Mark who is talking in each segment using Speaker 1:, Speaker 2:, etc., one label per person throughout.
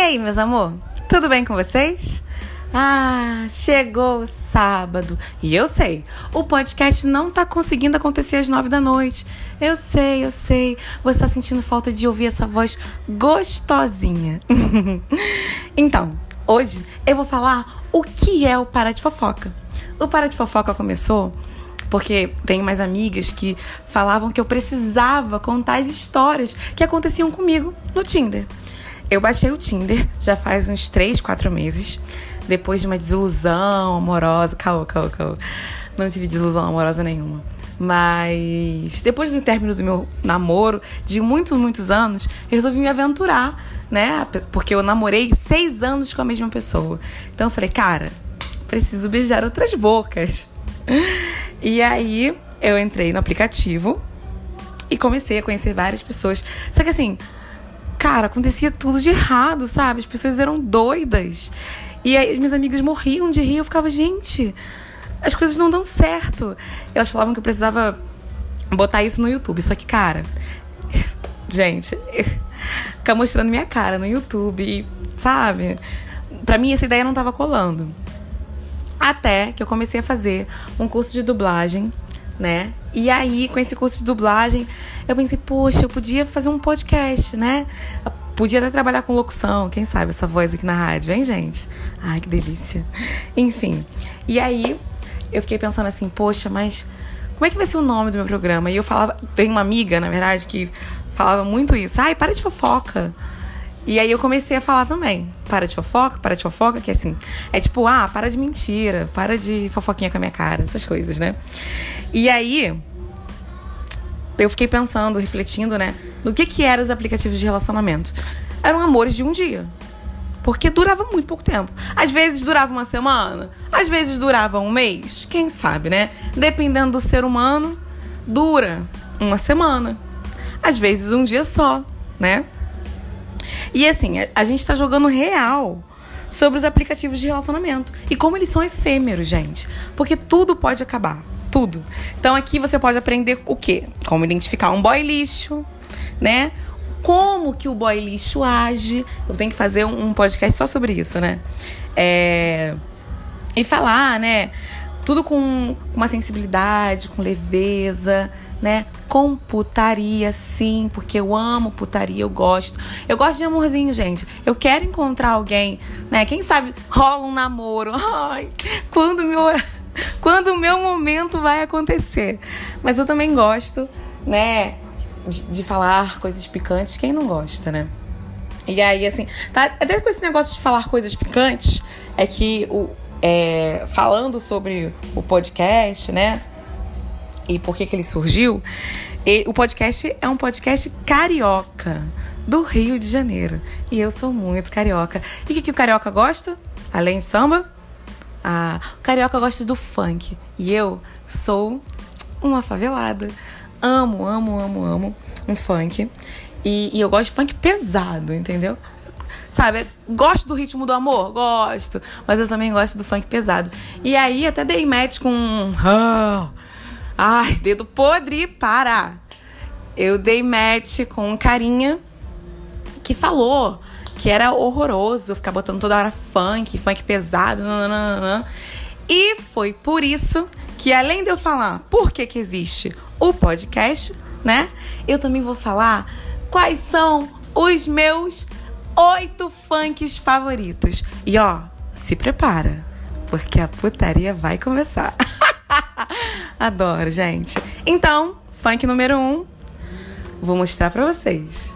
Speaker 1: aí, meus amor? Tudo bem com vocês? Ah, chegou o sábado. E eu sei, o podcast não tá conseguindo acontecer às nove da noite. Eu sei, eu sei. Você tá sentindo falta de ouvir essa voz gostosinha. então, hoje eu vou falar o que é o Para de Fofoca. O Para de Fofoca começou porque tenho mais amigas que falavam que eu precisava contar as histórias que aconteciam comigo no Tinder. Eu baixei o Tinder já faz uns 3, 4 meses, depois de uma desilusão amorosa. Caô, caô, caô. Não tive desilusão amorosa nenhuma. Mas depois do término do meu namoro, de muitos, muitos anos, eu resolvi me aventurar, né? Porque eu namorei seis anos com a mesma pessoa. Então eu falei, cara, preciso beijar outras bocas. E aí eu entrei no aplicativo e comecei a conhecer várias pessoas. Só que assim, cara, acontecia tudo de errado, sabe? As pessoas eram doidas. E aí as minhas amigas morriam de rir. Eu ficava, gente, as coisas não dão certo. Elas falavam que eu precisava botar isso no YouTube. Só que, cara, gente, ficar mostrando minha cara no YouTube, sabe? Pra mim essa ideia não tava colando. Até que eu comecei a fazer um curso de dublagem, né? E aí, com esse curso de dublagem, eu pensei, poxa, eu podia fazer um podcast, né? Eu podia até trabalhar com locução, quem sabe, essa voz aqui na rádio, hein, gente? Ai, que delícia. Enfim. E aí, eu fiquei pensando assim, poxa, mas como é que vai ser o nome do meu programa? E eu falava, tem uma amiga, na verdade, que falava muito isso. Ai, para de fofoca. E aí eu comecei a falar também. Para de fofoca, para de fofoca, que assim, é tipo, ah, para de mentira, para de fofoquinha com a minha cara, essas coisas, né? E aí eu fiquei pensando, refletindo, né, no que que eram os aplicativos de relacionamento. Eram amores de um dia. Porque durava muito pouco tempo. Às vezes durava uma semana, às vezes durava um mês, quem sabe, né? Dependendo do ser humano, dura uma semana. Às vezes um dia só, né? E assim, a, gente tá jogando real sobre os aplicativos de relacionamento e como eles são efêmeros, gente. Porque tudo pode acabar. Tudo. Então aqui você pode aprender o quê? Como identificar um boy lixo, né? Como que o boy lixo age. Eu tenho que fazer um podcast só sobre isso, né? É... E falar, né? Tudo com uma sensibilidade, com leveza, né? Com putaria, sim, porque eu amo putaria, eu gosto. Eu gosto de amorzinho, gente. Eu quero encontrar alguém, né? Quem sabe rola um namoro. Ai, quando meu quando o meu momento vai acontecer. Mas eu também gosto, né, de, de falar coisas picantes. Quem não gosta, né? E aí, assim, tá, até com esse negócio de falar coisas picantes, é que o, é, falando sobre o podcast, né? E por que, que ele surgiu, e o podcast é um podcast carioca, do Rio de Janeiro. E eu sou muito carioca. E o que, que o carioca gosta? Além de samba? Ah, o carioca gosta do funk. E eu sou uma favelada. Amo, amo, amo, amo um funk. E, e eu gosto de funk pesado, entendeu? Sabe, gosto do ritmo do amor? Gosto. Mas eu também gosto do funk pesado. E aí até dei match com. Oh, Ai, dedo podre, para! Eu dei match com um carinha que falou que era horroroso ficar botando toda hora funk, funk pesado, nananana. E foi por isso que, além de eu falar por que, que existe o podcast, né? Eu também vou falar quais são os meus oito funks favoritos. E ó, se prepara, porque a putaria vai começar. Adoro, gente. Então, funk número um, vou mostrar pra vocês.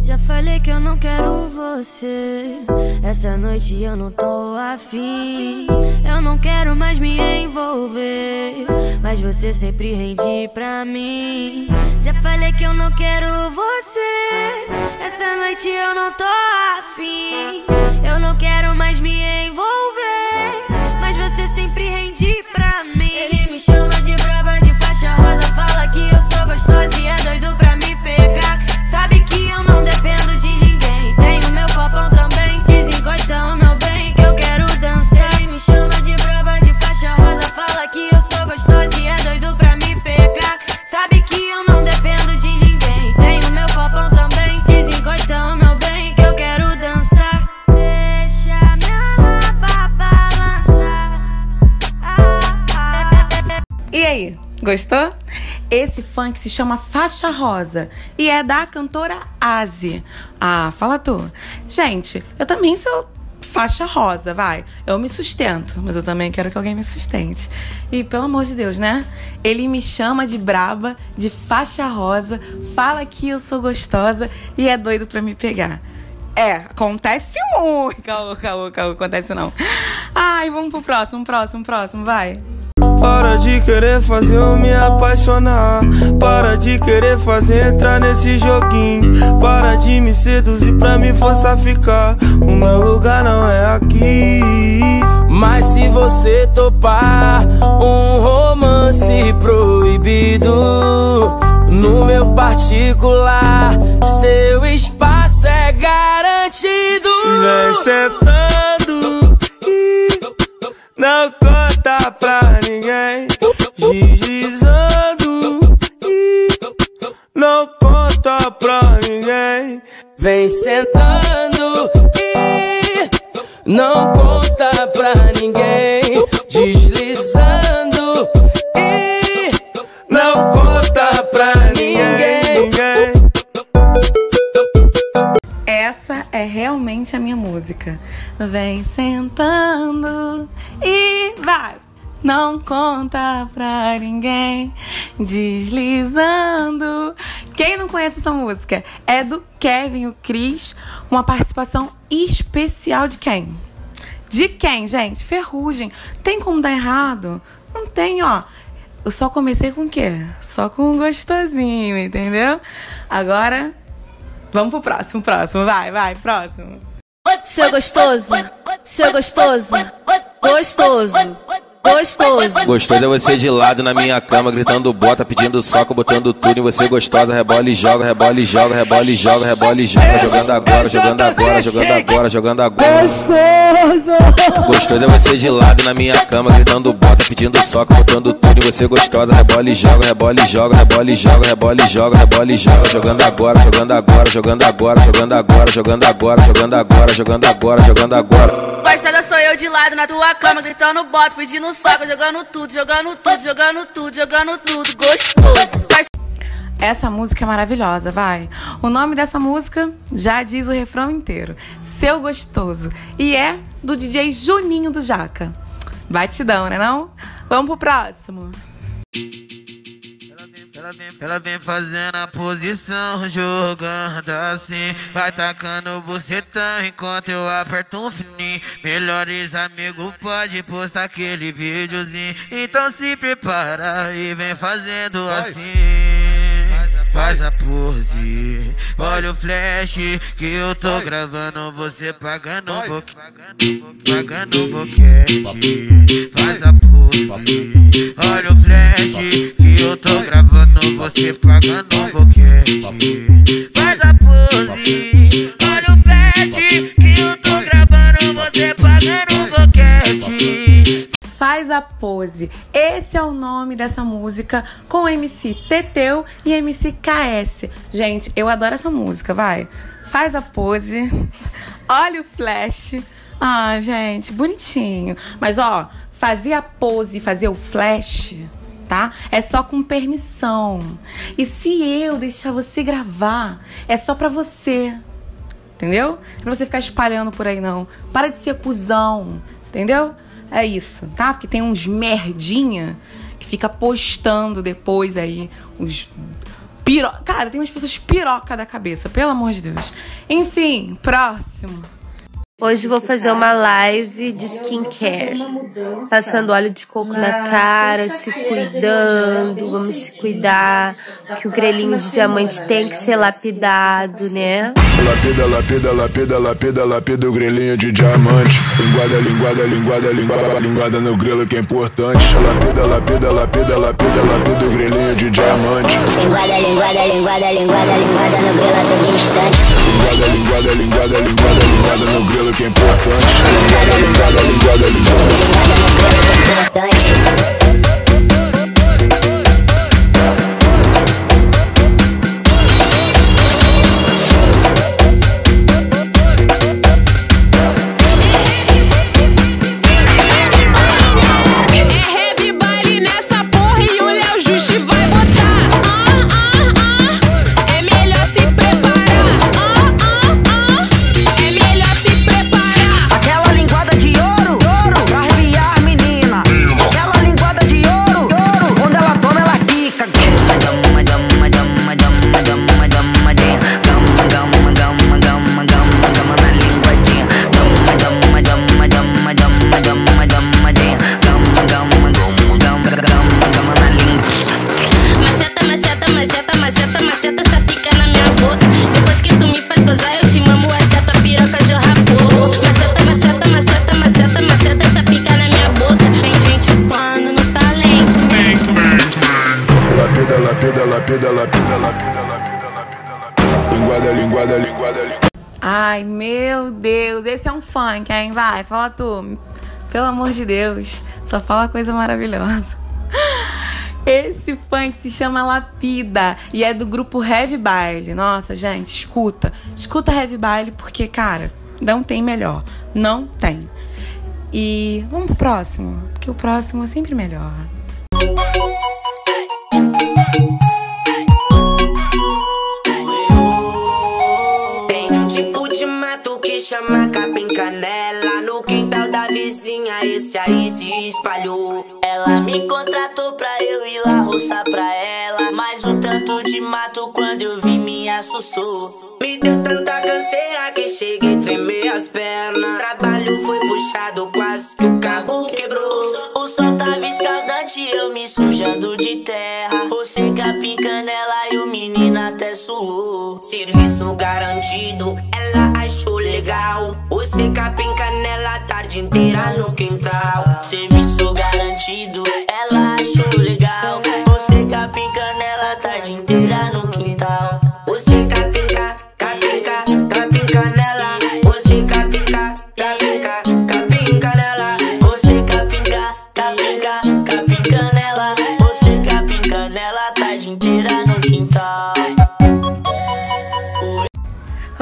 Speaker 2: Já falei que eu não quero você. Essa noite eu não tô afim. Eu não quero mais me envolver. Mas você sempre rende pra mim. Já falei que eu não quero você. Essa noite eu não tô afim. Eu não quero mais me envolver. Sou gostosa
Speaker 1: Gostou? Esse funk se chama Faixa Rosa e é da cantora Aze. Ah, fala tu. Gente, eu também sou faixa rosa, vai. Eu me sustento, mas eu também quero que alguém me sustente. E pelo amor de Deus, né? Ele me chama de braba, de faixa rosa, fala que eu sou gostosa e é doido pra me pegar. É, acontece muito. Calma, calma, calma, acontece não. Ai, vamos pro próximo, próximo, próximo, vai.
Speaker 3: Para de querer fazer eu me apaixonar. Para de querer fazer entrar nesse joguinho. Para de me seduzir pra me forçar a ficar. O meu lugar não é aqui.
Speaker 4: Mas se você topar um romance proibido no meu particular, seu espaço é garantido.
Speaker 3: Vem sentando. Não conta pra ninguém. Deslizando. Não conta pra ninguém.
Speaker 4: Vem sentando e não conta pra ninguém. Deslizando e
Speaker 3: Não conta pra ninguém.
Speaker 1: Essa é realmente a minha música. Vem sentando e vai. Não conta pra ninguém. Deslizando. Quem não conhece essa música? É do Kevin, o Cris. Uma participação especial de quem? De quem, gente? Ferrugem. Tem como dar errado? Não tem, ó. Eu só comecei com o quê? Só com um gostosinho, entendeu? Agora, vamos pro próximo, próximo. Vai, vai, próximo.
Speaker 5: Seu gostoso, seu gostoso, gostoso, gostoso.
Speaker 6: Gostoso é você de lado na minha cama, gritando bota, pedindo soco, botando tudo em você gostosa. Rebola e joga, rebola e joga, rebola e joga, rebola e joga. Jogando agora, jogando agora, jogando agora, jogando agora. Gostoso é você de lado na minha cama, gritando bota, pedindo soco, botando tudo em você gostosa. Rebola e joga, rebola e joga, rebola e joga, rebola e joga, rebola e joga. Jogando agora, jogando agora, jogando agora, jogando agora, jogando agora, jogando agora, jogando agora, jogando agora.
Speaker 5: Gostosa sou eu de lado na tua cama, gritando bota, pedindo soco, jogando tudo, jogando tudo, jogando tudo, jogando tudo, gostoso.
Speaker 1: Essa música é maravilhosa, vai. O nome dessa música já diz o refrão inteiro. Seu Gostoso. E é do DJ Juninho do Jaca. Batidão, né não? Vamos pro próximo.
Speaker 7: Ela vem, ela vem fazendo a posição, jogando assim. Vai tacando o bucetão enquanto eu aperto um fininho. Melhores amigos pode postar aquele videozinho. Então se prepara e vem fazendo assim. Faz a pose, olha o flash que eu tô gravando você pagando um boquete, pagando um boquete. Faz a pose, olha o flash que eu tô gravando você pagando um boquete. Faz a pose, olha o flash que eu tô gravando você pagando um boquete.
Speaker 1: Faz a pose. Esse é o nome dessa música com MC Teteu e MC KS. Gente, eu adoro essa música, vai. Faz a pose. Olha o flash. Ah, gente, bonitinho. Mas ó, fazer a pose fazer o flash, tá? É só com permissão. E se eu deixar você gravar, é só pra você. Entendeu? Não é pra você ficar espalhando por aí, não. Para de ser cuzão. Entendeu? É isso, tá? Porque tem uns merdinha que fica postando depois aí os piro... Cara, tem umas pessoas piroca da cabeça, pelo amor de Deus. Enfim, próximo.
Speaker 8: Hoje vou fazer uma live de skincare. Passando óleo de coco na cara, se cuidando, vamos se cuidar. Que o grelhinho de diamante tem que ser lapidado, né?
Speaker 9: Lapida, lapida, lapida, lapida, lapida o grelhinho de diamante. Linguada, linguada, linguada, linguada, linguada no grelo que é importante. Lapida, lapida, lapida, lapida, lapida o grelhinho de diamante.
Speaker 10: Linguada, linguada, linguada, linguada, linguada no grelo a todo instante.
Speaker 9: Linguada, linguada, linguada, linguada, linguada no grelo que é importante. Linguada, linguada, linguada, linguada.
Speaker 10: Linguada no grelo que é importante.
Speaker 1: Ai, meu Deus, esse é um funk, hein? Vai, fala tu. Pelo amor de Deus, só fala coisa maravilhosa. Esse funk se chama Lapida e é do grupo Heavy Baile. Nossa, gente, escuta. Escuta Heavy Baile porque, cara, não tem melhor. Não tem. E vamos pro próximo, porque o próximo é sempre melhor.
Speaker 11: Aí se espalhou. Ela me contratou pra eu ir lá roçar pra ela. Mas o tanto de mato quando eu vi me assustou. Me deu tanta canseira que cheguei a tremer as pernas. Trabalho foi puxado, quase que o cabo quebrou. O sol tava escaldante, eu me sujando de terra. Você capim canela e o menino até suou. Serviço garantido, ela achou legal tarde inteira no quintal. Serviço garantido,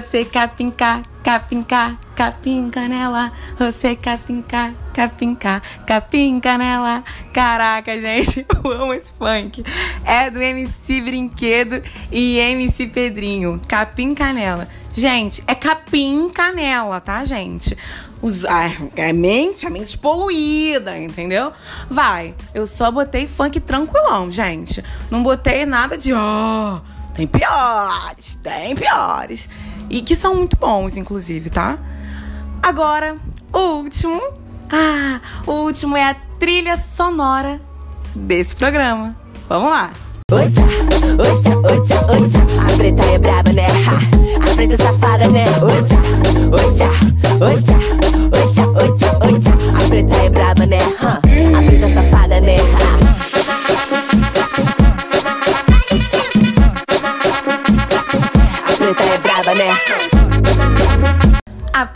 Speaker 11: Você
Speaker 1: capinca, capinca, capim canela. Você capinca, capinca, capim canela. Caraca, gente, eu amo esse funk. É do MC Brinquedo e MC Pedrinho. Capim canela. Gente, é capim canela, tá, gente? Os, ah, é mente, a mente poluída, entendeu? Vai, eu só botei funk tranquilão, gente. Não botei nada de ó. tem piores, tem piores. E que são muito bons, inclusive, tá? Agora, o último. Ah, o último é a trilha sonora desse programa. Vamos lá.
Speaker 11: Oita, oita, oita, oita. A preta é braba, né? A preta safada, né? Oita, oita, oita, oita, oita, oita. A preta é braba, né? A preta safada,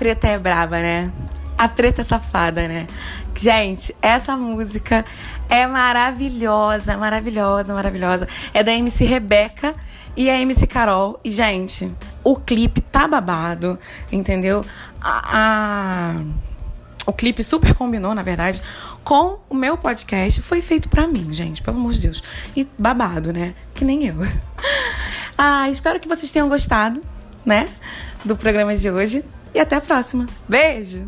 Speaker 1: preta é braba, né? A preta é safada, né? Gente, essa música é maravilhosa, maravilhosa, maravilhosa. É da MC Rebeca e a MC Carol. E, gente, o clipe tá babado, entendeu? A, a- O clipe super combinou, na verdade, com o meu podcast. Foi feito pra mim, gente, pelo amor de Deus. E babado, né? Que nem eu. Ah, espero que vocês tenham gostado, né? Do programa de hoje. E até a próxima. Beijo!